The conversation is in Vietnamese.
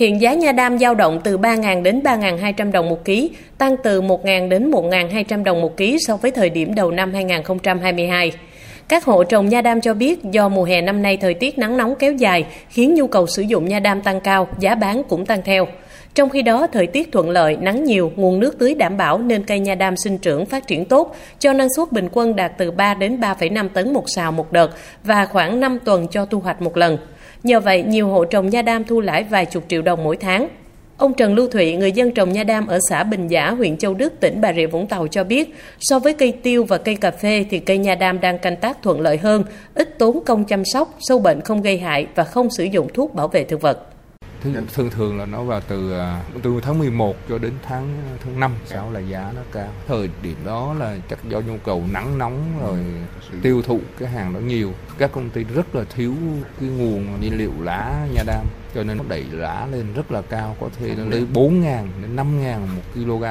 Hiện giá nha đam dao động từ 3.000 đến 3.200 đồng một ký, tăng từ 1.000 đến 1.200 đồng một ký so với thời điểm đầu năm 2022. Các hộ trồng nha đam cho biết do mùa hè năm nay thời tiết nắng nóng kéo dài khiến nhu cầu sử dụng nha đam tăng cao, giá bán cũng tăng theo. Trong khi đó, thời tiết thuận lợi, nắng nhiều, nguồn nước tưới đảm bảo nên cây nha đam sinh trưởng phát triển tốt, cho năng suất bình quân đạt từ 3 đến 3,5 tấn một sào một đợt và khoảng 5 tuần cho thu hoạch một lần. Nhờ vậy, nhiều hộ trồng nha đam thu lãi vài chục triệu đồng mỗi tháng. Ông Trần Lưu Thụy, người dân trồng nha đam ở xã Bình Giả, huyện Châu Đức, tỉnh Bà Rịa Vũng Tàu cho biết, so với cây tiêu và cây cà phê thì cây nha đam đang canh tác thuận lợi hơn, ít tốn công chăm sóc, sâu bệnh không gây hại và không sử dụng thuốc bảo vệ thực vật. Thường thường là nó vào từ à, từ tháng 11 cho đến tháng tháng 5 sau là giá nó cao. Thời điểm đó là chắc do nhu cầu nắng nóng rồi tiêu thụ cái hàng đó nhiều. Các công ty rất là thiếu cái nguồn nhiên liệu lá nha đam. Cho nên nó đẩy lá lên rất là cao có thể lên 4 ngàn đến 5 ngàn một kg